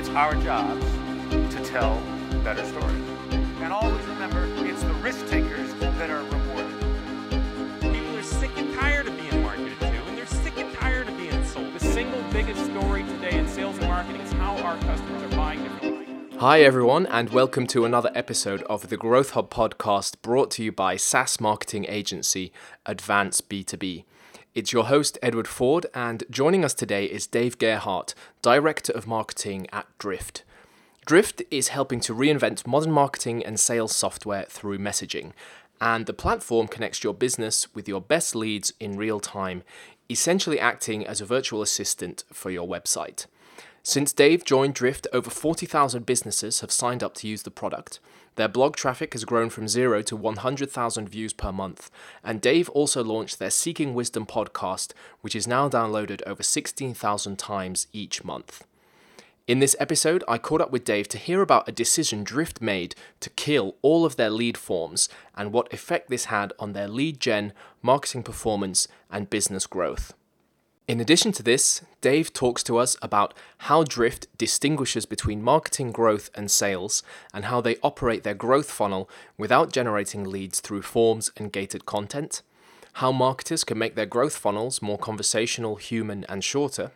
It's our jobs to tell better stories. And always remember, it's the risk takers that are rewarded. People are sick and tired of being marketed to, and they're sick and tired of being sold. The single biggest story today in sales and marketing is how our customers are buying differently. Hi, everyone, and welcome to another episode of the Growth Hub podcast brought to you by SaaS marketing agency Advance B2B. It's your host, Edward Ford, and joining us today is Dave Gerhardt, Director of Marketing at Drift. Drift is helping to reinvent modern marketing and sales software through messaging, and the platform connects your business with your best leads in real time, essentially acting as a virtual assistant for your website. Since Dave joined Drift, over 40,000 businesses have signed up to use the product. Their blog traffic has grown from zero to 100,000 views per month. And Dave also launched their Seeking Wisdom podcast, which is now downloaded over 16,000 times each month. In this episode, I caught up with Dave to hear about a decision Drift made to kill all of their lead forms and what effect this had on their lead gen, marketing performance, and business growth. In addition to this, Dave talks to us about how Drift distinguishes between marketing growth and sales and how they operate their growth funnel without generating leads through forms and gated content, how marketers can make their growth funnels more conversational, human, and shorter,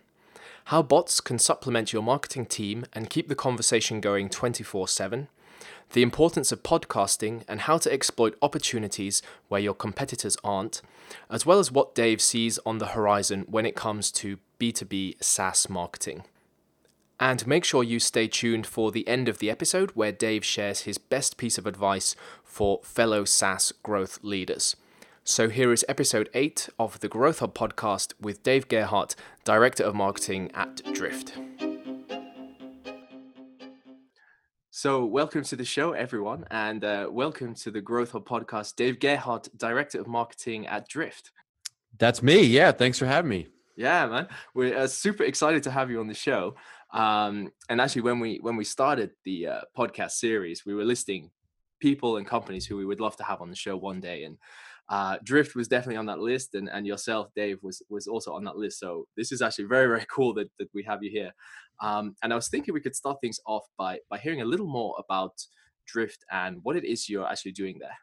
how bots can supplement your marketing team and keep the conversation going 24 7 the importance of podcasting and how to exploit opportunities where your competitors aren't, as well as what Dave sees on the horizon when it comes to B2B SaaS marketing. And make sure you stay tuned for the end of the episode where Dave shares his best piece of advice for fellow SaaS growth leaders. So here is episode 8 of the Growth Hub podcast with Dave Gerhardt, Director of Marketing at Drift. So, welcome to the show, everyone, and uh, welcome to the Growth Hub podcast. Dave Gerhardt, Director of Marketing at Drift. That's me. Yeah, thanks for having me. Yeah, man, we're uh, super excited to have you on the show. Um, and actually, when we when we started the uh, podcast series, we were listing people and companies who we would love to have on the show one day, and uh, Drift was definitely on that list, and, and yourself, Dave, was was also on that list. So this is actually very very cool that, that we have you here. Um, and I was thinking we could start things off by by hearing a little more about Drift and what it is you're actually doing there.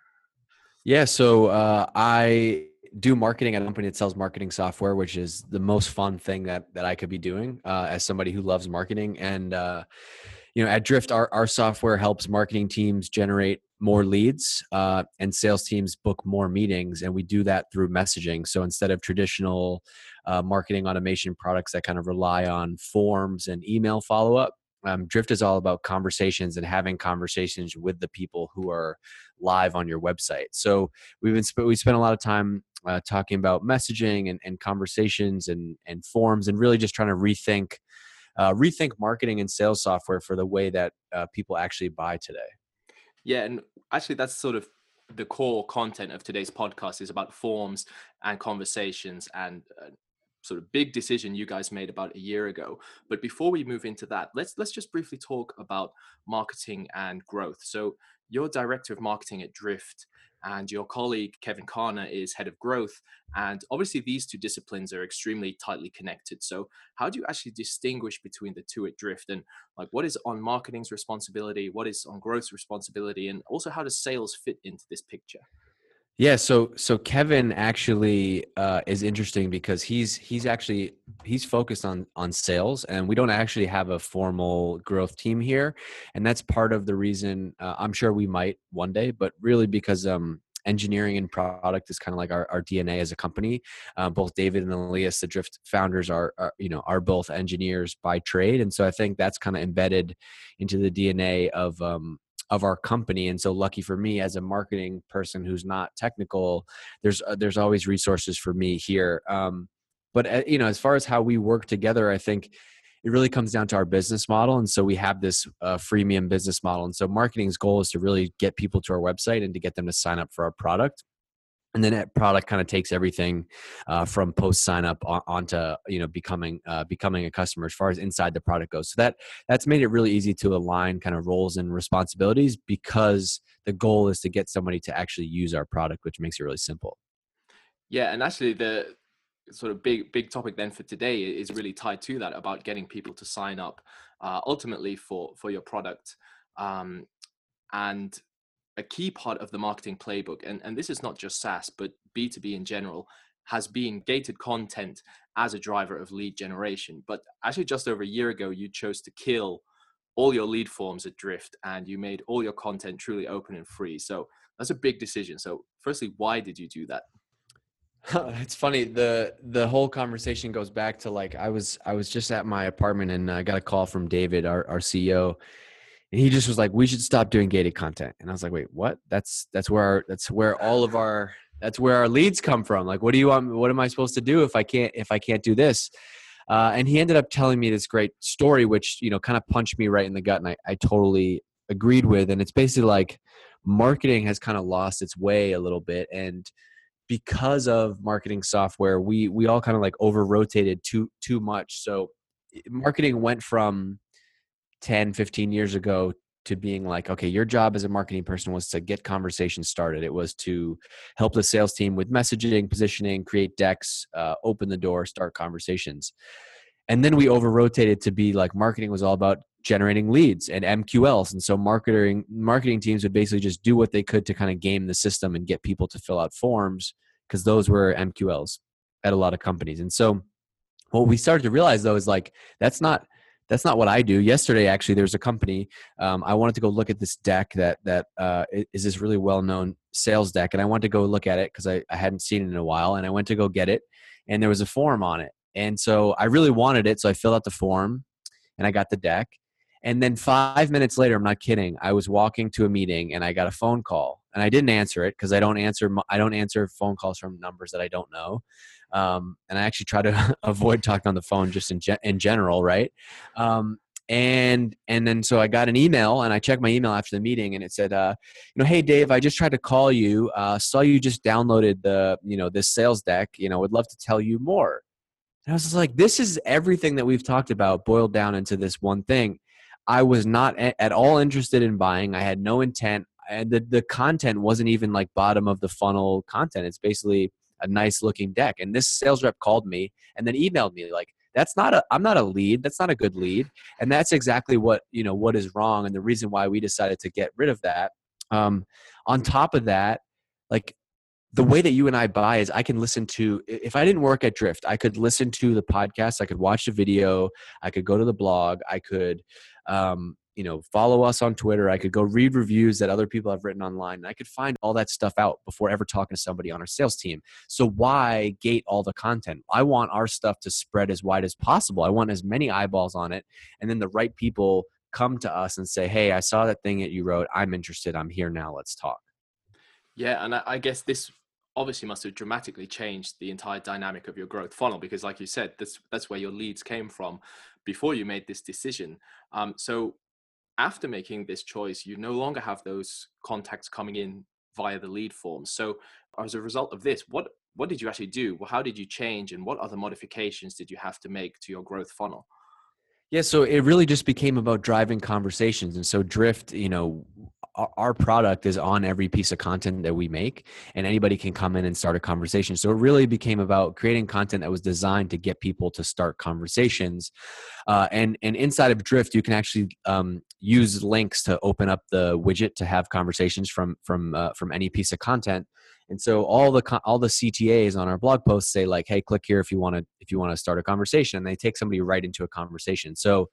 Yeah, so uh, I do marketing at a company that sells marketing software, which is the most fun thing that that I could be doing uh, as somebody who loves marketing. And uh, you know, at Drift, our our software helps marketing teams generate more leads uh, and sales teams book more meetings, and we do that through messaging. So instead of traditional uh, marketing automation products that kind of rely on forms and email follow up. Um, Drift is all about conversations and having conversations with the people who are live on your website. So we've been sp- we spent a lot of time uh, talking about messaging and, and conversations and and forms and really just trying to rethink uh, rethink marketing and sales software for the way that uh, people actually buy today. Yeah, and actually that's sort of the core content of today's podcast is about forms and conversations and uh, sort of big decision you guys made about a year ago. But before we move into that, let's let's just briefly talk about marketing and growth. So you're director of marketing at Drift, and your colleague Kevin Karner is head of growth. And obviously, these two disciplines are extremely tightly connected. So, how do you actually distinguish between the two at Drift? And like, what is on marketing's responsibility? What is on growth's responsibility? And also, how does sales fit into this picture? Yeah, so so Kevin actually uh, is interesting because he's he's actually he's focused on on sales, and we don't actually have a formal growth team here, and that's part of the reason. Uh, I'm sure we might one day, but really because um, engineering and product is kind of like our, our DNA as a company. Uh, both David and Elias, the Drift founders, are, are, you know are both engineers by trade, and so I think that's kind of embedded into the DNA of um, of our company and so lucky for me as a marketing person who's not technical there's uh, there's always resources for me here um, but uh, you know as far as how we work together i think it really comes down to our business model and so we have this uh, freemium business model and so marketing's goal is to really get people to our website and to get them to sign up for our product and then that product kind of takes everything uh, from post sign up on, onto you know becoming uh, becoming a customer as far as inside the product goes so that that's made it really easy to align kind of roles and responsibilities because the goal is to get somebody to actually use our product which makes it really simple yeah and actually the sort of big big topic then for today is really tied to that about getting people to sign up uh, ultimately for for your product. Um, and a key part of the marketing playbook, and, and this is not just SaaS, but B2B in general, has been gated content as a driver of lead generation. But actually, just over a year ago, you chose to kill all your lead forms at Drift and you made all your content truly open and free. So that's a big decision. So, firstly, why did you do that? it's funny the the whole conversation goes back to like I was I was just at my apartment and I got a call from David our our CEO and he just was like we should stop doing gated content. And I was like wait what? That's that's where our, that's where all of our that's where our leads come from. Like what do you want what am I supposed to do if I can't if I can't do this? Uh, and he ended up telling me this great story which you know kind of punched me right in the gut and I, I totally agreed with. And it's basically like marketing has kind of lost its way a little bit. And because of marketing software we we all kind of like over rotated too too much. So marketing went from 10 15 years ago to being like okay your job as a marketing person was to get conversations started. It was to help the sales team with messaging positioning create decks uh, open the door start conversations. And then we over rotated to be like marketing was all about generating leads and mqls and so marketing marketing teams would basically just do what they could to kind of game the system and get people to fill out forms because those were MQLs at a lot of companies. And so what we started to realize though is like that's not that's not what I do. Yesterday, actually, there's a company. Um, I wanted to go look at this deck that that uh, is this really well known sales deck, and I wanted to go look at it because I, I hadn't seen it in a while, and I went to go get it, and there was a form on it, and so I really wanted it, so I filled out the form, and I got the deck, and then five minutes later, I'm not kidding. I was walking to a meeting and I got a phone call, and I didn't answer it because I don't answer I don't answer phone calls from numbers that I don't know, um, and I actually try to avoid talking on the phone just in ge- in general, right? Um, and and then so I got an email and I checked my email after the meeting and it said, uh, you know, hey Dave, I just tried to call you. Uh, saw you just downloaded the you know this sales deck. You know, would love to tell you more. And I was like, this is everything that we've talked about boiled down into this one thing. I was not at all interested in buying. I had no intent. And the, the content wasn't even like bottom of the funnel content. It's basically a nice looking deck. And this sales rep called me and then emailed me like, that's not a i'm not a lead. That's not a good lead. And that's exactly what you know what is wrong and the reason why we decided to get rid of that. Um, on top of that like the way that you and I buy is I can listen to if I didn't work at Drift, I could listen to the podcast, I could watch the video, I could go to the blog, I could um, you know follow us on Twitter, I could go read reviews that other people have written online, and I could find all that stuff out before ever talking to somebody on our sales team. So why gate all the content? I want our stuff to spread as wide as possible. I want as many eyeballs on it, and then the right people come to us and say, "Hey, I saw that thing that you wrote. I'm interested. I'm here now. Let's talk." Yeah, and I guess this obviously must have dramatically changed the entire dynamic of your growth funnel because like you said that's that's where your leads came from before you made this decision um, so after making this choice you no longer have those contacts coming in via the lead form so as a result of this what what did you actually do well, how did you change and what other modifications did you have to make to your growth funnel yeah, so it really just became about driving conversations. And so Drift, you know, our product is on every piece of content that we make and anybody can come in and start a conversation. So it really became about creating content that was designed to get people to start conversations. Uh, and and inside of drift you can actually um, use links to open up the widget to have conversations from from uh, from any piece of content. And so all the all the ctas on our blog posts say like hey click here if you want to if you want to start a conversation and they take somebody right into a conversation. So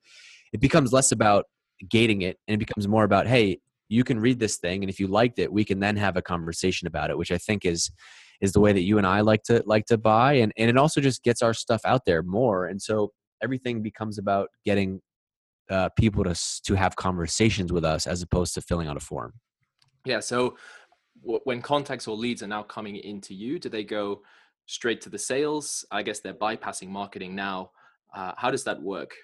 it becomes less about gating it and it becomes more about hey you can read this thing and if you liked it we can then have a conversation about it which i think is is the way that you and i like to like to buy and and it also just gets our stuff out there more and so everything becomes about getting uh, people to to have conversations with us as opposed to filling out a form. Yeah so w- when contacts or leads are now coming into you do they go straight to the sales? I guess they're bypassing marketing now. Uh, how does that work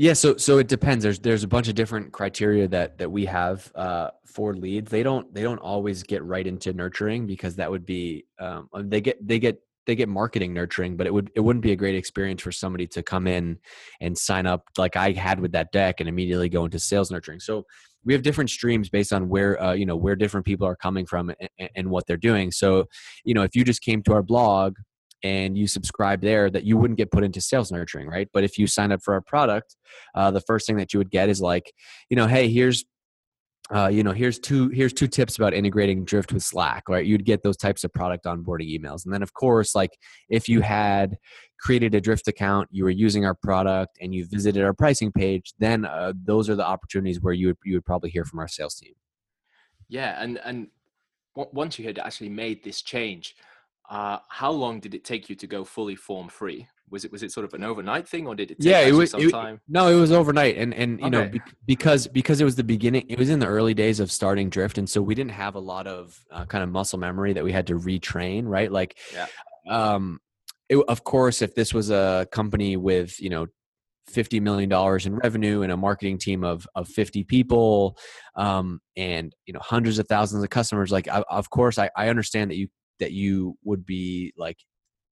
yeah, so so it depends. There's there's a bunch of different criteria that that we have uh, for leads. They don't they don't always get right into nurturing because that would be um, uh, they get they get they get marketing nurturing, but it would it wouldn't be a great experience for somebody to come in and sign up like I had with that deck and immediately go into sales nurturing. So we have different streams based on where uh, you know where different people are coming from and, and what they're doing. So you know if you just came to our blog and you subscribe there that you wouldn't get put into sales nurturing right? But if you sign up for our product uh, the first thing that you would get is like you know hey here's uh, you know here's two here's two tips about integrating drift with slack right? You'd get those types of product onboarding emails. And then of course like if you had created a drift account you were using our product and you visited our pricing page then uh, those are the opportunities where you would you would probably hear from our sales team. Yeah and and once you had actually made this change uh, how long did it take you to go fully form free was it was it sort of an overnight thing or did it yeah it was some it, time no it was overnight and and you okay. know be, because because it was the beginning it was in the early days of starting drift and so we didn't have a lot of uh, kind of muscle memory that we had to retrain right like yeah. um it, of course if this was a company with you know 50 million dollars in revenue and a marketing team of of 50 people um and you know hundreds of thousands of customers like I, of course I, I understand that you that you would be like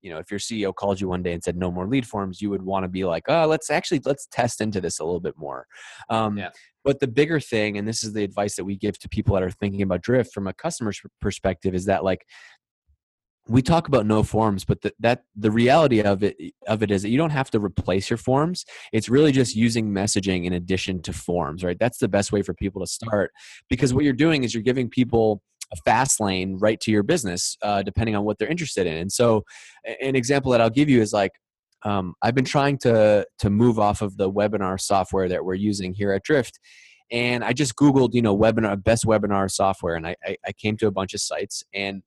you know if your ceo called you one day and said no more lead forms you would want to be like oh let's actually let's test into this a little bit more. Um, yeah. but the bigger thing and this is the advice that we give to people that are thinking about drift from a customer's perspective is that like we talk about no forms but the, that the reality of it of it is that you don't have to replace your forms. It's really just using messaging in addition to forms right? That's the best way for people to start because what you're doing is you're giving people a fast lane right to your business, uh, depending on what they're interested in. And so, an example that I'll give you is like, um, I've been trying to to move off of the webinar software that we're using here at Drift, and I just Googled, you know, webinar best webinar software, and I, I, I came to a bunch of sites, and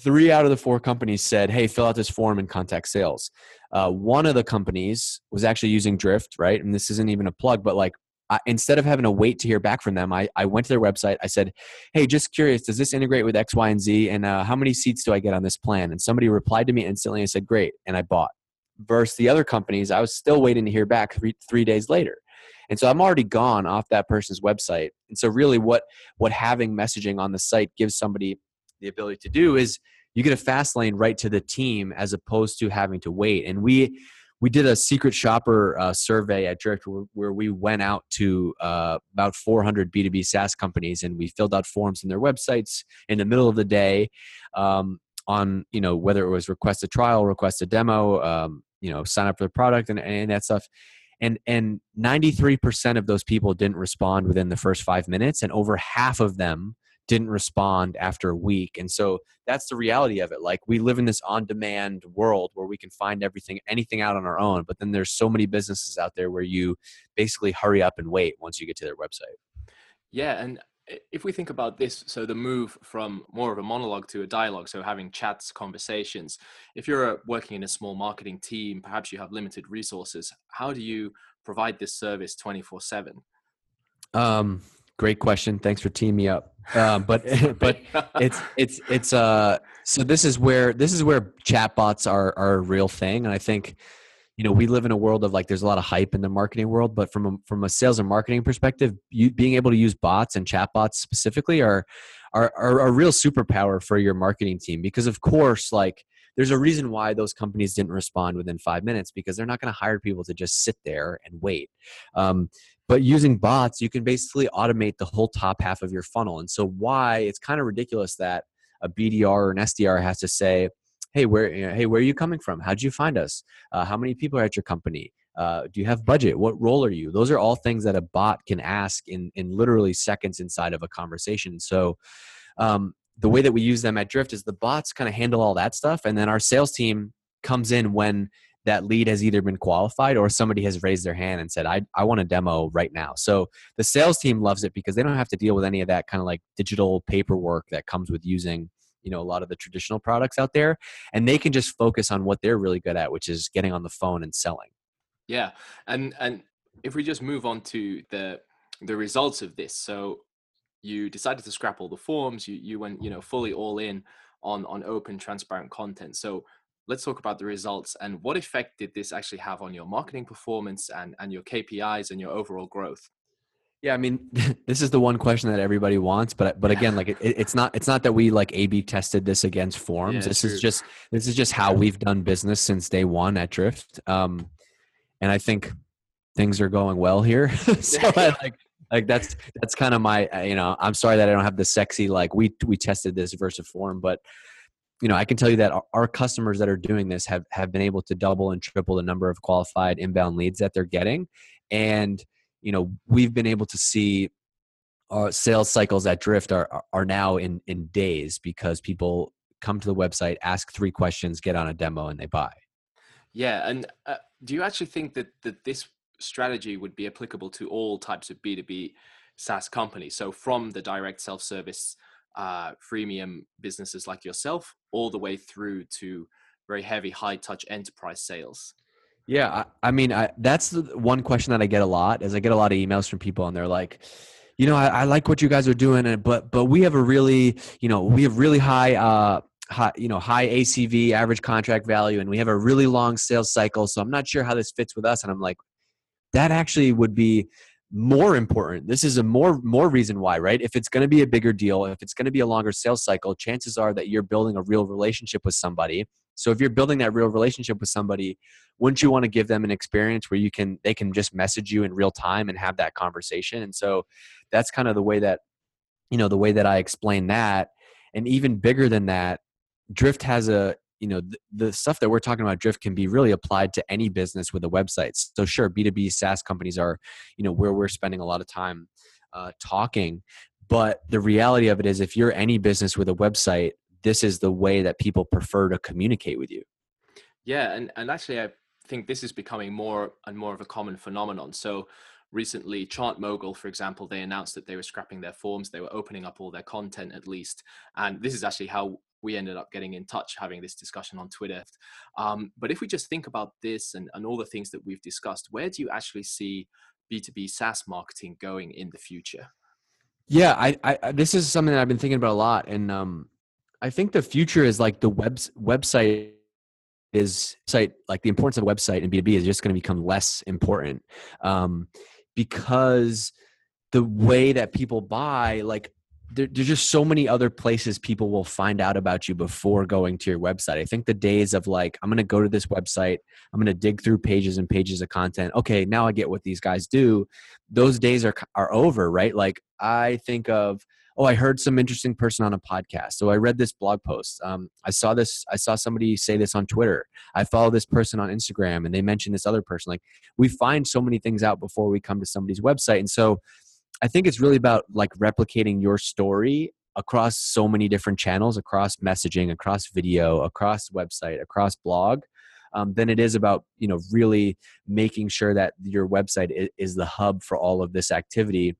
three out of the four companies said, "Hey, fill out this form and contact sales." Uh, one of the companies was actually using Drift, right? And this isn't even a plug, but like I, instead of having to wait to hear back from them, I, I went to their website. I said, Hey, just curious, does this integrate with X, Y, and Z? And uh, how many seats do I get on this plan? And somebody replied to me instantly and said, Great. And I bought. Versus the other companies, I was still waiting to hear back three, three days later. And so I'm already gone off that person's website. And so really what what having messaging on the site gives somebody the ability to do is you get a fast lane right to the team as opposed to having to wait. And we we did a secret shopper uh, survey at Drift where, where, we went out to uh, about 400 B2B SaaS companies and we filled out forms in their websites in the middle of the day um, on, you know, whether it was request a trial, request a demo, um, you know, sign up for the product and, and that stuff. And, and 93% of those people didn't respond within the first five minutes and over half of them didn't respond after a week. And so that's the reality of it. Like we live in this on demand world where we can find everything, anything out on our own. But then there's so many businesses out there where you basically hurry up and wait once you get to their website. Yeah. And if we think about this, so the move from more of a monologue to a dialogue, so having chats, conversations, if you're working in a small marketing team, perhaps you have limited resources, how do you provide this service 24 7? Um, Great question. Thanks for teaming me up. Um, but but it's it's it's uh so this is where this is where chatbots are are a real thing, and I think you know we live in a world of like there's a lot of hype in the marketing world, but from a, from a sales and marketing perspective, you being able to use bots and chatbots specifically are are are a real superpower for your marketing team because of course like there's a reason why those companies didn't respond within five minutes because they're not going to hire people to just sit there and wait. Um, but using bots, you can basically automate the whole top half of your funnel. And so, why it's kind of ridiculous that a BDR or an SDR has to say, "Hey, where you know, hey, where are you coming from? How'd you find us? Uh, how many people are at your company? Uh, do you have budget? What role are you?" Those are all things that a bot can ask in in literally seconds inside of a conversation. So, um, the way that we use them at Drift is the bots kind of handle all that stuff, and then our sales team comes in when that lead has either been qualified or somebody has raised their hand and said, I, I want a demo right now. So the sales team loves it because they don't have to deal with any of that kind of like digital paperwork that comes with using you know a lot of the traditional products out there and they can just focus on what they're really good at which is getting on the phone and selling yeah and and if we just move on to the the results of this so you decided to scrap all the forms you you went you know fully all in on on open transparent content so let's talk about the results and what effect did this actually have on your marketing performance and, and your KPIs and your overall growth? Yeah, I mean, this is the one question that everybody wants, but but again, like it, it's not it's not that we like A/B tested this against forms. Yeah, this true. is just this is just how we've done business since day one at Drift, um, and I think things are going well here. so I, like like that's that's kind of my you know I'm sorry that I don't have the sexy like we we tested this versus form, but you know, I can tell you that our, customers that are doing this have have been able to double and triple the number of qualified inbound leads that they're getting, and you know, we've been able to see our sales cycles at Drift are are now in in days because people come to the website, ask three questions, get on a demo, and they buy. Yeah, and uh, do you actually think that that this strategy would be applicable to all types of B two B SaaS companies? So from the direct self service uh, freemium businesses like yourself, all the way through to very heavy high touch enterprise sales. Yeah, I, I mean, I, that's the one question that I get a lot. Is I get a lot of emails from people, and they're like, you know, I, I like what you guys are doing, and but but we have a really, you know, we have really high. Uh, high, you know, high ACV, average contract value, and we have a really long sales cycle. So I'm not sure how this fits with us. And I'm like, that actually would be more important. This is a more more reason why, right? If it's going to be a bigger deal, if it's going to be a longer sales cycle, chances are that you're building a real relationship with somebody. So if you're building that real relationship with somebody, wouldn't you want to give them an experience where you can they can just message you in real time and have that conversation? And so that's kind of the way that you know the way that I explain that. And even bigger than that, Drift has a you know the, the, stuff that we're talking about drift can be really applied to any business with a website. So sure b2b saas companies are you know where we're spending a lot of time uh, talking but the reality of it is if you're any business with a website this is the way that people prefer to communicate with you. Yeah and, and actually i think this is becoming more and more of a common phenomenon. So recently ChartMogul for example they announced that they were scrapping their forms they were opening up all their content at least and this is actually how we ended up getting in touch having this discussion on twitter. Um, but if we just think about this and, and all the things that we've discussed where do you actually see b2b saas marketing going in the future? Yeah I, I this is something that i've been thinking about a lot and um, i think the future is like the web website is site like the importance of a website in b2b is just going to become less important. Um, because the way that people buy like there, there's just so many other places people will find out about you before going to your website. I think the days of like, I'm going to go to this website, I'm going to dig through pages and pages of content. Okay, now I get what these guys do. Those days are are over, right? Like I think of, oh, I heard some interesting person on a podcast. So I read this blog post. Um, I saw this. I saw somebody say this on Twitter. I follow this person on Instagram, and they mentioned this other person. Like we find so many things out before we come to somebody's website, and so I think it's really about like replicating your story across so many different channels, across messaging, across video, across website, across blog. Um, than it is about you know really making sure that your website is, is the hub for all of this activity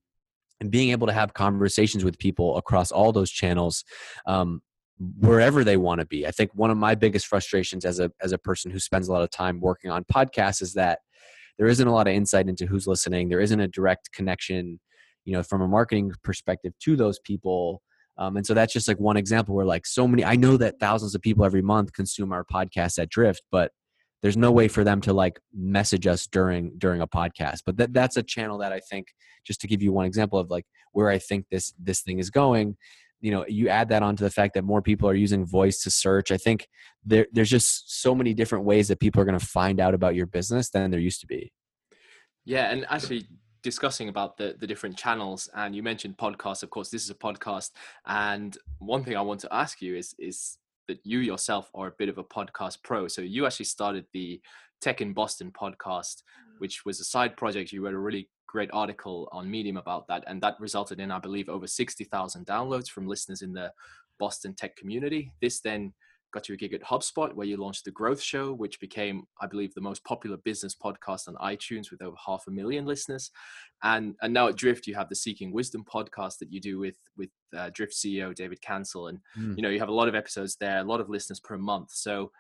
and being able to have conversations with people across all those channels um, wherever they want to be i think one of my biggest frustrations as a as a person who spends a lot of time working on podcasts is that there isn't a lot of insight into who's listening there isn't a direct connection you know from a marketing perspective to those people um, and so that's just like one example where like so many i know that thousands of people every month consume our podcast at drift but there's no way for them to like message us during during a podcast but that that's a channel that i think just to give you one example of like where i think this this thing is going you know you add that onto the fact that more people are using voice to search i think there, there's just so many different ways that people are going to find out about your business than there used to be. Yeah and actually discussing about the the different channels and you mentioned podcasts of course this is a podcast and one thing i want to ask you is is that you yourself are a bit of a podcast pro. So you actually started the tech in boston podcast mm. which was a side project. You wrote a really great article on medium about that and that resulted in i believe over 60,000 downloads from listeners in the boston tech community. This then got you a gig at HubSpot, where you launched the Growth Show, which became, I believe, the most popular business podcast on iTunes with over half a million listeners. And and now at Drift, you have the Seeking Wisdom podcast that you do with with uh, Drift CEO David Cancel, and mm. you know you have a lot of episodes there, a lot of listeners per month. So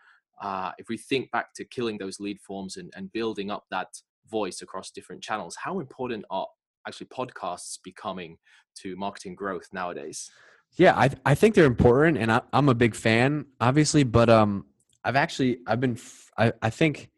uh, if we think back to killing those lead forms and, and building up that voice across different channels, how important are actually podcasts becoming to marketing growth nowadays? Yeah, I I think they're important, and I, I'm a big fan, obviously. But um, I've actually I've been I I think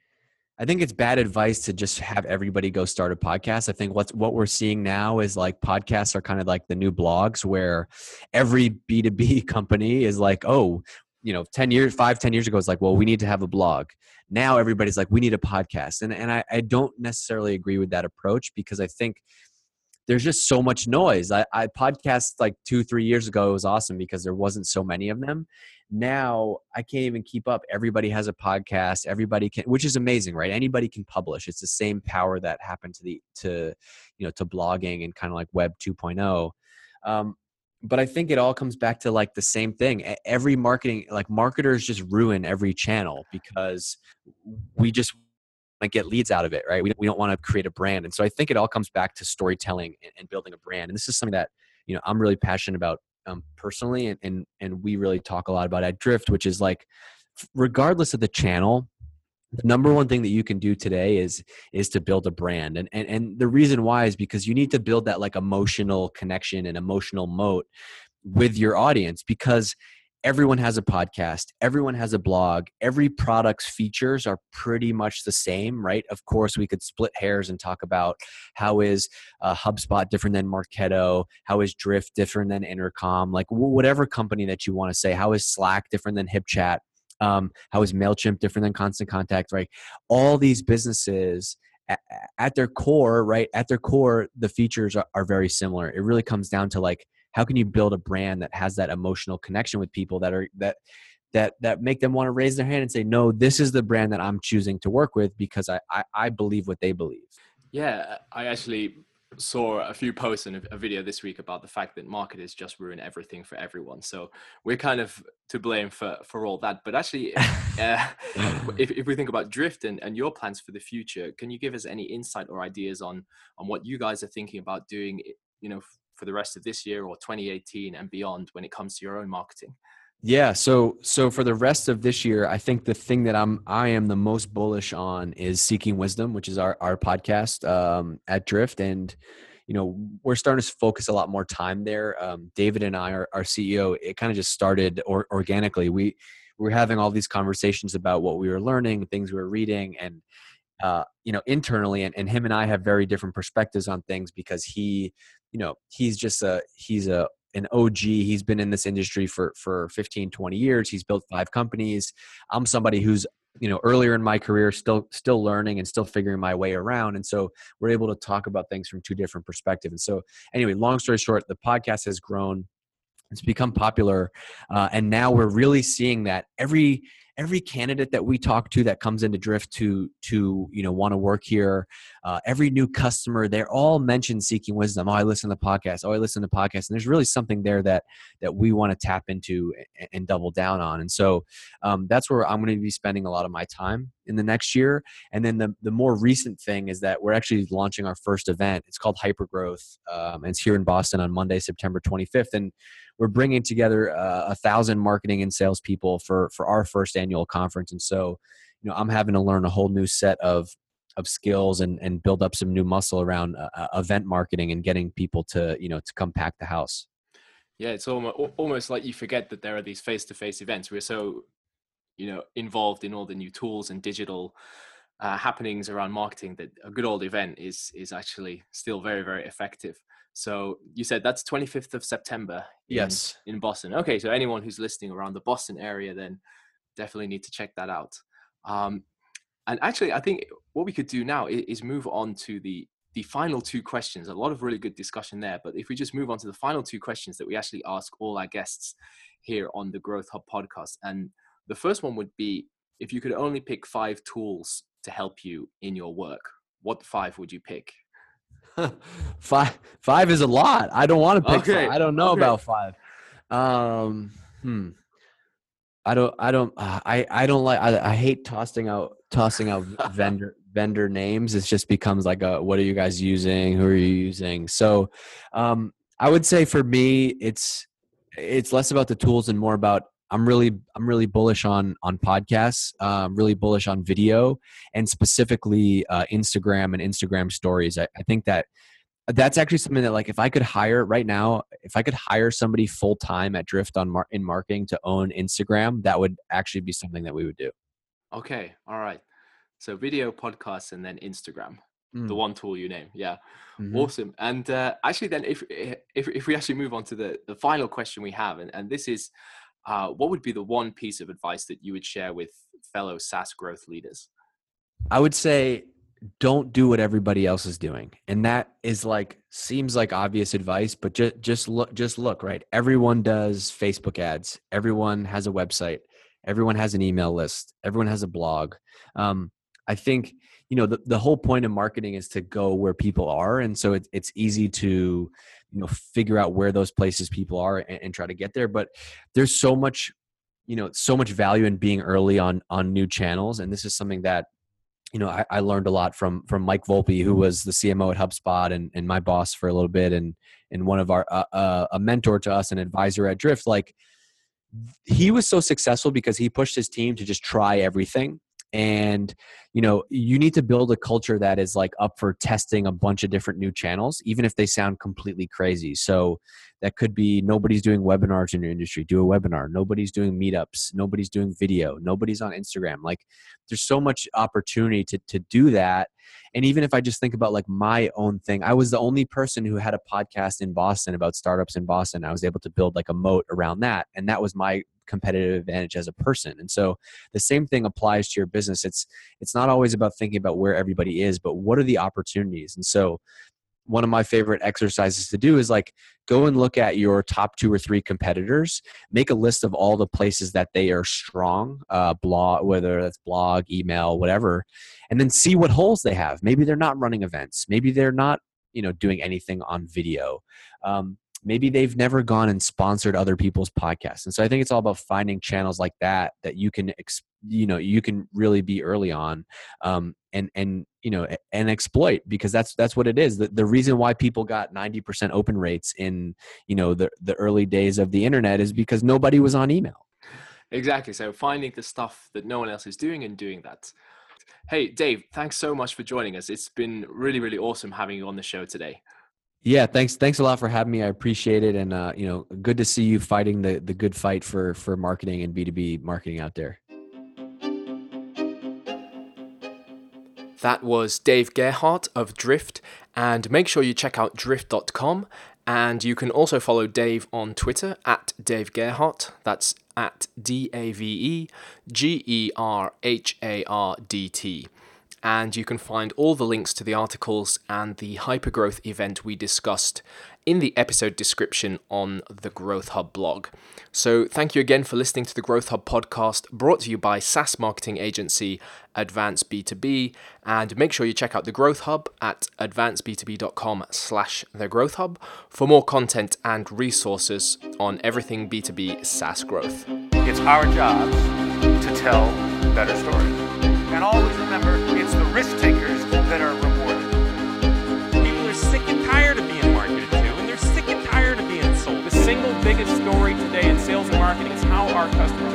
I think it's bad advice to just have everybody go start a podcast. I think what's what we're seeing now is like podcasts are kind of like the new blogs where every B2B company is like, oh, you know, 10 years, five, 10 years ago, it's like, well, we need to have a blog. Now everybody's like, we need a podcast. And and I, I don't necessarily agree with that approach because I think there's just so much noise. I, I podcast like two, three years ago. It was awesome because there wasn't so many of them. Now I can't even keep up. Everybody has a podcast. Everybody can, which is amazing, right? Anybody can publish. It's the same power that happened to the to you know to blogging and kind of like Web 2.0. Um, but I think it all comes back to like the same thing. Every marketing, like marketers, just ruin every channel because we just like get leads out of it, right? We, we don't want to create a brand. And so I think it all comes back to storytelling and, and building a brand. And this is something that, you know, I'm really passionate about um, personally. And, and, and we really talk a lot about at Drift, which is like, regardless of the channel, the number one thing that you can do today is is to build a brand and, and and the reason why is because you need to build that like emotional connection and emotional moat with your audience because everyone has a podcast everyone has a blog every product's features are pretty much the same right? Of course we could split hairs and talk about how is uh, hubspot different than marketo how is drift different than intercom like whatever company that you want to say how is slack different than hipchat um, how is mailchimp different than constant contact right? All these businesses at, at their core right at their core the features are, are very similar. It really comes down to like how can you build a brand that has that emotional connection with people that are that that that make them want to raise their hand and say no this is the brand that i'm choosing to work with because i i, I believe what they believe yeah i actually saw a few posts and a video this week about the fact that marketers just ruin everything for everyone. So we're kind of to blame for for all that. But actually, uh, if if we think about Drift and, and your plans for the future, can you give us any insight or ideas on on what you guys are thinking about doing? You know, for the rest of this year or 2018 and beyond when it comes to your own marketing? Yeah, so so for the rest of this year, I think the thing that I'm I am the most bullish on is Seeking Wisdom, which is our our podcast um, at Drift, and you know we're starting to focus a lot more time there. Um, David and I, our, our CEO, it kind of just started or, organically. We we are having all these conversations about what we were learning, things we were reading, and uh, you know internally, and, and him and I have very different perspectives on things because he you know he's just a he's a an OG. He's been in this industry for for 15, 20 years. He's built five companies. I'm somebody who's you know earlier in my career still still learning and still figuring my way around and so we're able to talk about things from two different perspectives and so anyway long story short the podcast has grown it's become popular uh, and now we're really seeing that every every candidate that we talk to that comes into drift to to you know want to work here uh, every new customer they're all mentioned seeking wisdom. Oh i listen to the podcast. Oh i listen to podcasts and there's really something there that that we want to tap into and, and double down on. And so um, that's where i'm going to be spending a lot of my time in the next year. And then the, the more recent thing is that we're actually launching our first event. It's called hypergrowth um, and it's here in boston on monday september 25th and we're bringing together uh, a thousand marketing and sales people for for our first annual conference. And so you know i'm having to learn a whole new set of of skills and and build up some new muscle around uh, uh event marketing and getting people to you know to come pack the house. Yeah it's almost almost like you forget that there are these face-to-face events. We're so you know involved in all the new tools and digital uh, happenings around marketing that a good old event is is actually still very very effective so you said that's 25th of September. In, yes. In Boston. Okay, so anyone who's listening around the Boston area, then definitely need to check that out. Um, and actually, I think what we could do now is, is move on to the the final two questions. A lot of really good discussion there, but if we just move on to the final two questions that we actually ask all our guests here on the Growth Hub podcast, and the first one would be if you could only pick five tools to help you in your work, what five would you pick? five five is a lot. I don't want to pick okay. five. I don't know okay. about five. Um, hmm. I don't. I don't. Uh, I. I don't like. I, I hate tossing out tossing out vendor vendor names. It just becomes like a. What are you guys using? Who are you using? So, um, I would say for me, it's it's less about the tools and more about I'm really I'm really bullish on on podcasts. Uh, really bullish on video and specifically uh, Instagram and Instagram stories. I, I, think that that's actually something that like if I could hire right now, if I could hire somebody full time at Drift on mar- in marketing to own Instagram, that would actually be something that we would do. Okay, all right. So video, podcasts, and then Instagram. Mm. The one tool you name, yeah, mm-hmm. awesome. And uh, actually, then if, if if we actually move on to the the final question we have, and and this is uh, what would be the one piece of advice that you would share with fellow SaaS growth leaders? I would say don't do what everybody else is doing and that is like seems like obvious advice but just just look just look right? Everyone does facebook ads. Everyone has a website. Everyone has an email list. Everyone has a blog. Um, i think you know the, the whole point of marketing is to go where people are and so it, it's easy to you know figure out where those places people are and, and try to get there but there's so much you know so much value in being early on on new channels and this is something that you know I, I learned a lot from from mike volpe who was the cmo at hubspot and, and my boss for a little bit and and one of our uh, uh, a mentor to us an advisor at drift like he was so successful because he pushed his team to just try everything and you know you need to build a culture that is like up for testing a bunch of different new channels even if they sound completely crazy. So that could be nobody's doing webinars in your industry do a webinar. Nobody's doing meetups. Nobody's doing video. Nobody's on instagram. Like there's so much opportunity to to do that. And even if i just think about like my own thing i was the only person who had a podcast in boston about startups in boston. I was able to build like a moat around that and that was my competitive advantage as a person. And so the same thing applies to your business. It's it's not always about thinking about where everybody is but what are the opportunities? And so one of my favorite exercises to do is like go and look at your top two or three competitors make a list of all the places that they are strong uh, blog whether that's blog email whatever and then see what holes they have. Maybe they're not running events. Maybe they're not you know doing anything on video. Um, maybe they've never gone and sponsored other people's podcasts. And so i think it's all about finding channels like that that you can you know you can really be early on um, and and you know and exploit because that's that's what it is. The, the reason why people got 90% open rates in you know the the early days of the internet is because nobody was on email. Exactly so finding the stuff that no one else is doing and doing that. Hey dave thanks so much for joining us. It's been really really awesome having you on the show today yeah, thanks. Thanks a lot for having me. I appreciate it, and uh, you know, good to see you fighting the the good fight for for marketing and B two B marketing out there. That was Dave Gerhardt of Drift, and make sure you check out drift.com. And you can also follow Dave on Twitter at Dave Gerhardt. That's at D A V E G E R H A R D T and you can find all the links to the articles and the hypergrowth event we discussed in the episode description on the Growth Hub blog. So, thank you again for listening to the Growth Hub podcast brought to you by SaaS marketing agency Advance B2B. And make sure you check out the Growth Hub at advanceb2b.com slash the Growth Hub for more content and resources on everything B2B SaaS growth. It's our job to tell better stories. And always our customers.